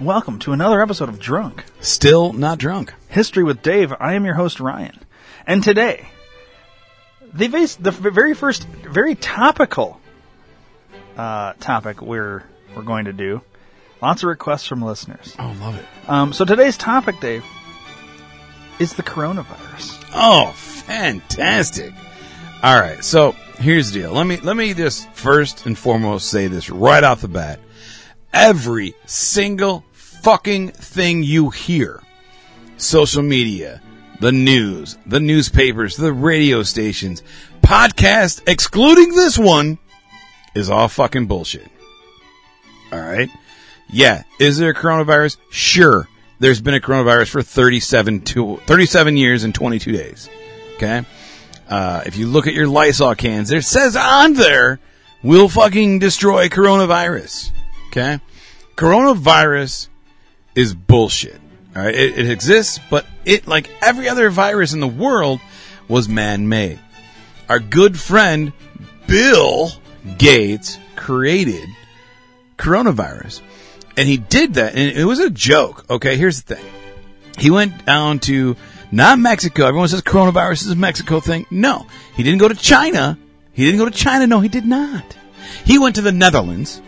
Welcome to another episode of Drunk Still not drunk. History with Dave. I am your host Ryan, and today, the vase- the very first, very topical uh, topic we're we're going to do. Lots of requests from listeners. Oh, love it. Um, so today's topic, Dave, is the coronavirus. Oh, fantastic. All right. So here's the deal. Let me, let me just first and foremost say this right off the bat. Every single fucking thing you hear, social media, the news, the newspapers, the radio stations, podcast, excluding this one, is all fucking bullshit. All right. Yeah. Is there a coronavirus? Sure. There's been a coronavirus for 37, to, 37 years and 22 days. Okay. Uh, if you look at your Lysol cans, it says on there, we'll fucking destroy coronavirus. Okay. Coronavirus is bullshit. All right. It, it exists, but it, like every other virus in the world, was man-made. Our good friend, Bill Gates, created coronavirus. And he did that, and it was a joke. Okay, here's the thing. He went down to not Mexico. Everyone says coronavirus is a Mexico thing. No, he didn't go to China. He didn't go to China. No, he did not. He went to the Netherlands,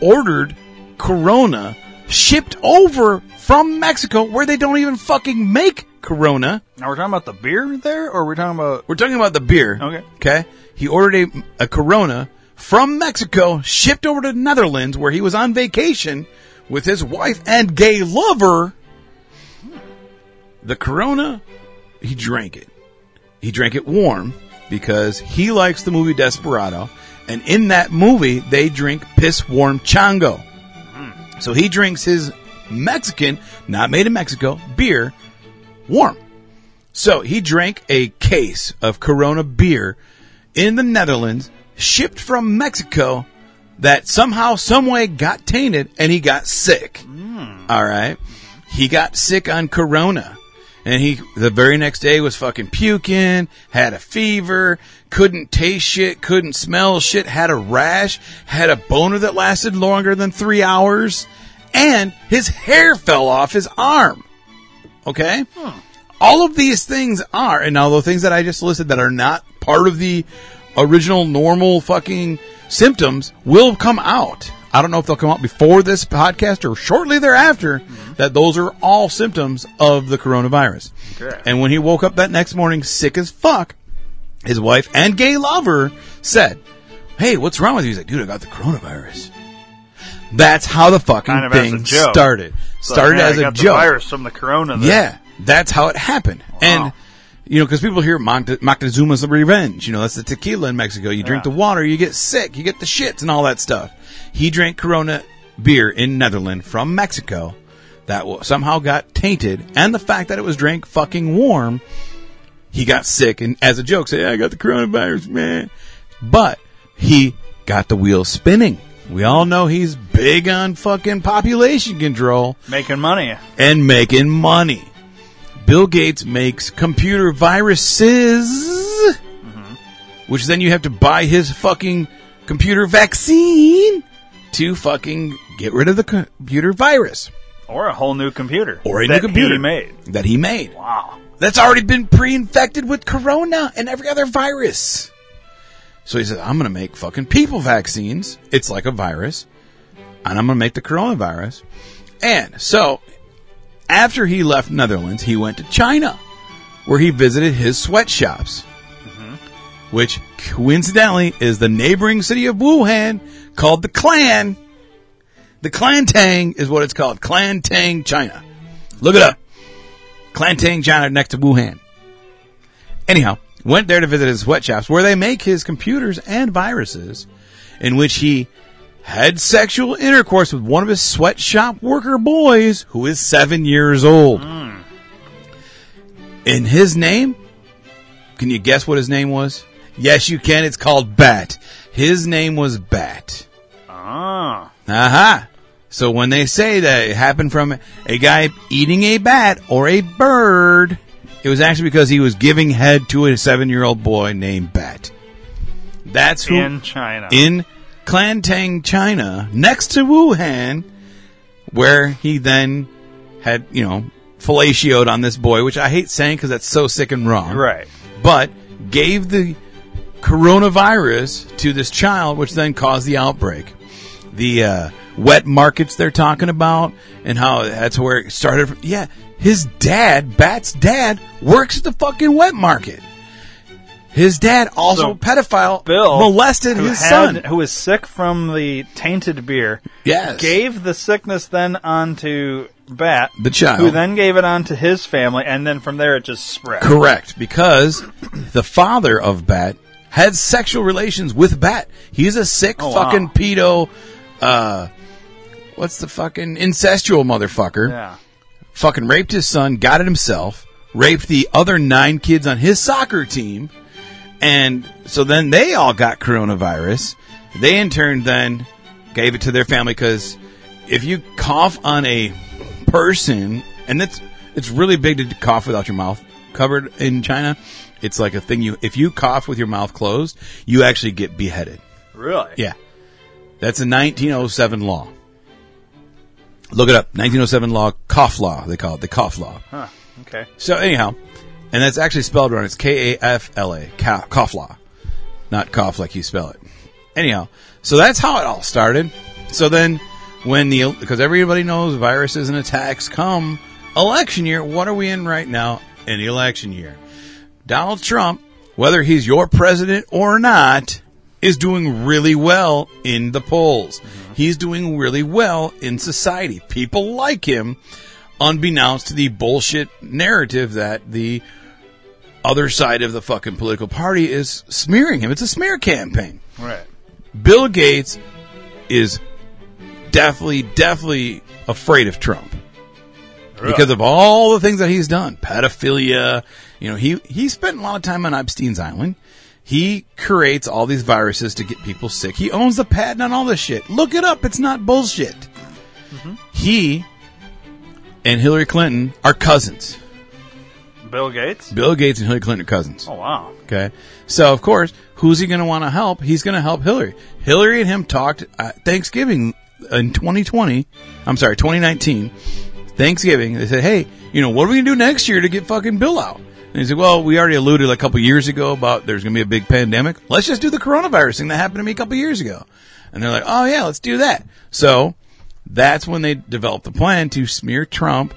ordered Corona, shipped over from Mexico, where they don't even fucking make Corona. Now we're talking about the beer there, or we're talking about We're talking about the beer. Okay. Okay. He ordered a, a Corona from Mexico, shipped over to the Netherlands, where he was on vacation with his wife and gay lover. The Corona, he drank it. He drank it warm because he likes the movie Desperado, and in that movie they drink piss warm chango. So he drinks his Mexican, not made in Mexico, beer warm. So he drank a case of Corona beer in the Netherlands, shipped from Mexico, that somehow, someway got tainted, and he got sick. Mm. All right, he got sick on Corona, and he the very next day was fucking puking, had a fever, couldn't taste shit, couldn't smell shit, had a rash, had a boner that lasted longer than three hours, and his hair fell off his arm. Okay? All of these things are, and now the things that I just listed that are not part of the original normal fucking symptoms will come out. I don't know if they'll come out before this podcast or shortly thereafter, that those are all symptoms of the coronavirus. Okay. And when he woke up that next morning sick as fuck, his wife and gay lover said, Hey, what's wrong with you? He's like, dude, I got the coronavirus. That's how the fucking Kind of as a thing joke. started. So, started as I a got joke. The virus from the corona. There. Yeah, that's how it happened. And you know, because people hear Monte- Moctezuma's revenge. You know, that's the tequila in Mexico. You drink Yeah. the water, you get sick, you get the shits and all that stuff. He drank Corona beer in Netherlands from Mexico that somehow got tainted, and the fact that it was drank fucking warm, he got sick and as a joke said, "Yeah, "I got the coronavirus, man." But he got the wheel spinning. We all know he's big on fucking population control making money. and making money. Bill Gates makes computer viruses, which then you have to buy his fucking computer vaccine to fucking get rid of the computer virus Or a whole new computer. or a new computer he made. that he made. Wow. That's already been pre-infected with corona and every other virus. So he said, I'm going to make fucking people vaccines. It's like a virus. And I'm going to make the coronavirus. And so after he left Netherlands, he went to China where he visited his sweatshops, mm-hmm. which coincidentally is the neighboring city of Wuhan called the Clan. The Klantang is what it's called. Klantang, China. Look it up. Klantang, China, next to Wuhan. Anyhow, went there to visit his sweatshops where they make his computers and viruses. in which he had sexual intercourse with one of his sweatshop worker boys who is seven years old. In his name, can you guess what his name was? Yes, you can. It's called Bat. His name was Bat. Ah. Aha. So when they say that it happened from a guy eating a bat or a bird, it was actually because he was giving head to a seven year old boy named Bat. That's who In China. in Klantang, China, next to Wuhan, where he then had, you know, fellatioed on this boy, which I hate saying because that's so sick and wrong. right. But gave the coronavirus to this child, which then caused the outbreak. The uh, wet markets they're talking about, and how that's where it started. From. Yeah, his dad, Bat's dad, works at the fucking wet market. His dad, also So, a pedophile, Bill molested his had- son. who was sick from the tainted beer, Yes. gave the sickness then onto Bat, The child. who then gave it on to his family, and then from there it just spread. Correct, because the father of Bat had sexual relations with Bat. He's a sick Oh, wow. fucking pedo. Uh, what's the fucking incestual motherfucker? Yeah. Fucking raped his son, got it himself, raped the other nine kids on his soccer team, and so then they all got coronavirus. They in turn then gave it to their family because if you cough on a person, and it's it's really big to cough without your mouth covered in China. It's like a thing you if you cough with your mouth closed, you actually get beheaded. Really? Yeah. That's a 1907 law. Look it up. 1907 law, cough law, they call it the cough law. Huh. Okay. So anyhow, and that's actually spelled wrong. It's K A F L A, law, not cough like you spell it. Anyhow, so that's how it all started. So then, when the because everybody knows viruses and attacks come election year. What are we in right now? In the election year, Donald Trump, whether he's your president or not, is doing really well in the polls. Mm-hmm. He's doing really well in society. People like him, unbeknownst to the bullshit narrative that the other side of the fucking political party is smearing him. It's a smear campaign. Right. Bill Gates is definitely, definitely afraid of Trump because of all the things that he's done. Pedophilia, you know, he, he spent a lot of time on Epstein's Island. He creates all these viruses to get people sick. He owns the patent on all this shit. Look it up. It's not bullshit. Mm-hmm. He and Hillary Clinton are cousins. Bill Gates. Bill Gates and Hillary Clinton are cousins. Oh wow. Okay. So, of course, who's he going to want to help? He's going to help Hillary. Hillary and him talked at Thanksgiving in 2020. I'm sorry, 2019. Thanksgiving. They said, hey, you know, what are we going to do next year to get fucking Bill out? And he said, well, we already alluded a couple years ago about there's going to be a big pandemic. Let's just do the coronavirus thing that happened to me a couple years ago. And they're like, oh, yeah, let's do that. So that's when they developed the plan to smear Trump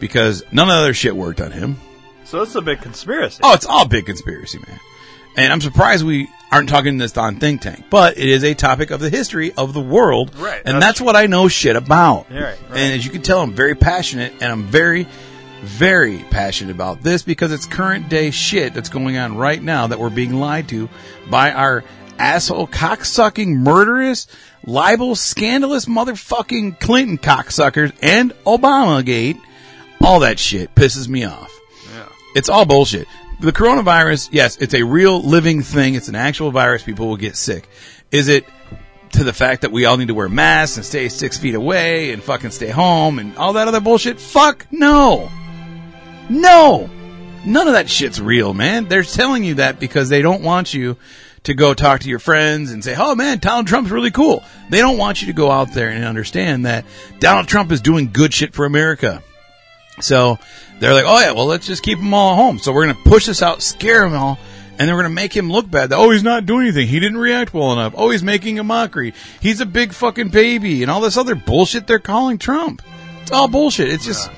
because none of the other shit worked on him. So it's a big conspiracy. Oh, it's all big conspiracy, man. And I'm surprised we aren't talking this on Think Tank, but it is a topic of the history of the world. Right, And that's that's, what I know shit about. Yeah, right, right. And as you can tell, I'm very passionate and I'm very, very passionate about this because it's current day shit that's going on right now that we're being lied to by our asshole cocksucking murderous libel scandalous motherfucking Clinton cocksuckers and Obama gate. All that shit pisses me off. It's all bullshit. The coronavirus, yes, it's a real living thing. It's an actual virus. People will get sick. Is it to the fact that we all need to wear masks and stay six feet away and fucking stay home and all that other bullshit? Fuck no. No. None of that shit's real, man. They're telling you that because they don't want you to go talk to your friends and say, oh man, Donald Trump's really cool. They don't want you to go out there and understand that Donald Trump is doing good shit for America. So they're like, oh yeah, well let's just keep them all home. So we're gonna push this out, scare them all, and they're gonna make him look bad. That, oh, he's not doing anything. He didn't react well enough. Oh, he's making a mockery. He's a big fucking baby, and all this other bullshit they're calling Trump. It's all bullshit. It's just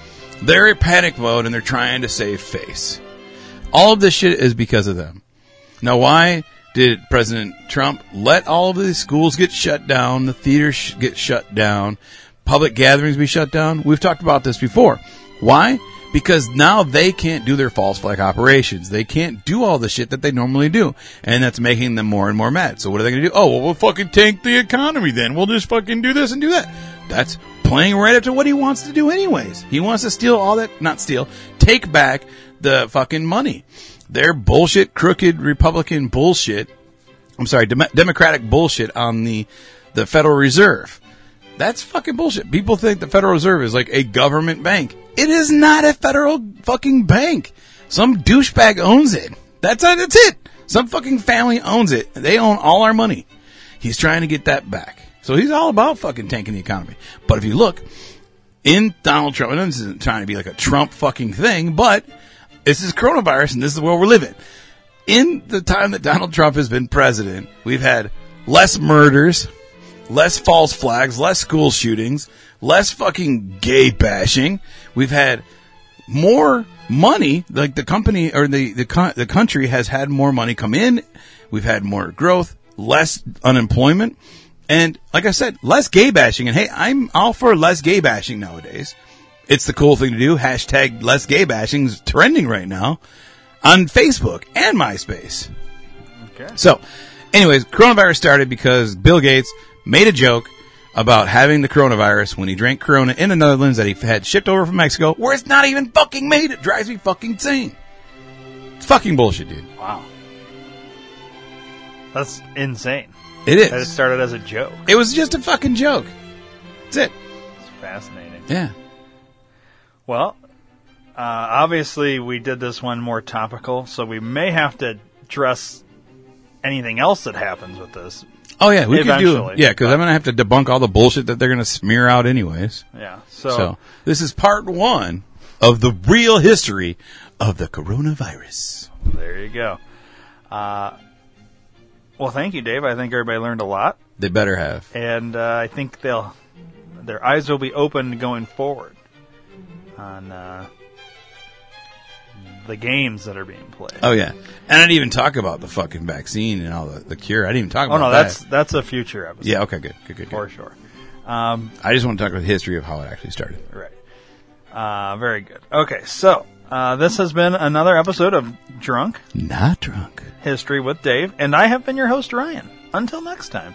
they're in panic mode and they're trying to save face. All of this shit is because of them. Now, why did President Trump let all of these schools get shut down, the theaters sh- get shut down, public gatherings be shut down? We've talked about this before. Why? Because now they can't do their false flag operations. They can't do all the shit that they normally do. And that's making them more and more mad. So what are they going to do? Oh, well, we'll fucking tank the economy then. We'll just fucking do this and do that. That's playing right up to what he wants to do anyways. He wants to steal all that, not steal, take back the fucking money. Their bullshit, crooked Republican bullshit. I'm sorry, dem- Democratic bullshit on the, the Federal Reserve. That's fucking bullshit. People think the Federal Reserve is like a government bank. It is not a federal fucking bank. Some douchebag owns it. That's it. That's it. Some fucking family owns it. They own all our money. He's trying to get that back. So he's all about fucking tanking the economy. But if you look in Donald Trump, and this isn't trying to be like a Trump fucking thing, but this is coronavirus and this is where we're living. In the time that Donald Trump has been president, we've had less murders, less false flags, less school shootings, less fucking gay bashing. We've had more money, like the company or the, the, the country has had more money come in. We've had more growth, less unemployment. And like I said, less gay bashing. And hey, I'm all for less gay bashing nowadays. It's the cool thing to do. Hashtag less gay bashing is trending right now on Facebook and MySpace. Okay. So, anyways, coronavirus started because Bill Gates made a joke about having the coronavirus when he drank Corona in the Netherlands that he had shipped over from Mexico, where it's not even fucking made. It drives me fucking insane. It's fucking bullshit, dude. Wow. That's insane. It is. It That it started as a joke. It was just a fucking joke. That's it. It's fascinating. Yeah. Well, uh, obviously we did this one more topical, so we may have to address anything else that happens with this. Oh yeah, we could do. Yeah, because I'm gonna have to debunk all the bullshit that they're gonna smear out anyways. Yeah. So, So this is part one of the real history of the coronavirus. there you go. Uh, well, thank you, Dave. I think everybody learned a lot, They better have. and uh, I think they'll their eyes will be open going forward on uh, the games that are being played. Oh yeah, and I didn't even talk about the fucking vaccine and all the, the cure. I didn't even talk about. Oh no, that. that's that's a future episode yeah. Okay, good, good, good, for good. sure. Um, I just want to talk about the history of how it actually started. Right. Uh, very good. Okay, so uh, this has been another episode of Drunk Not drunk. History with Dave, and I have been your host, Ryan. Until next time.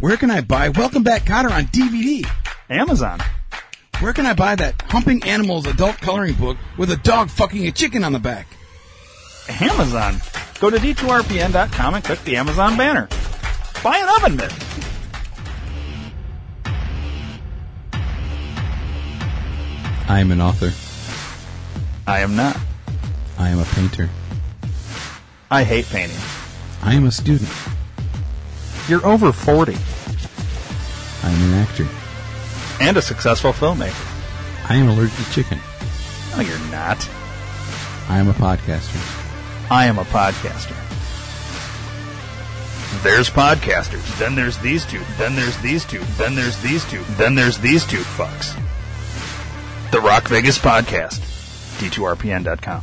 Where can I buy Welcome Back Kotter on DVD? Amazon. Where can I buy that Humping Animals adult coloring book with a dog fucking a chicken on the back? Amazon. Go to d2rpn.com and click the Amazon banner. Buy an oven mitt. I am an author. I am not. I am a painter. I hate painting. I am a student. You're over 40 I am an actor. and a successful filmmaker. I am allergic to chicken. No, you're not. I am a podcaster. I am a podcaster. There's podcasters. Then there's these two. Then there's these two. Then there's these two. Then there's these two fucks. The Rock Vegas Podcast. D2RPN.com.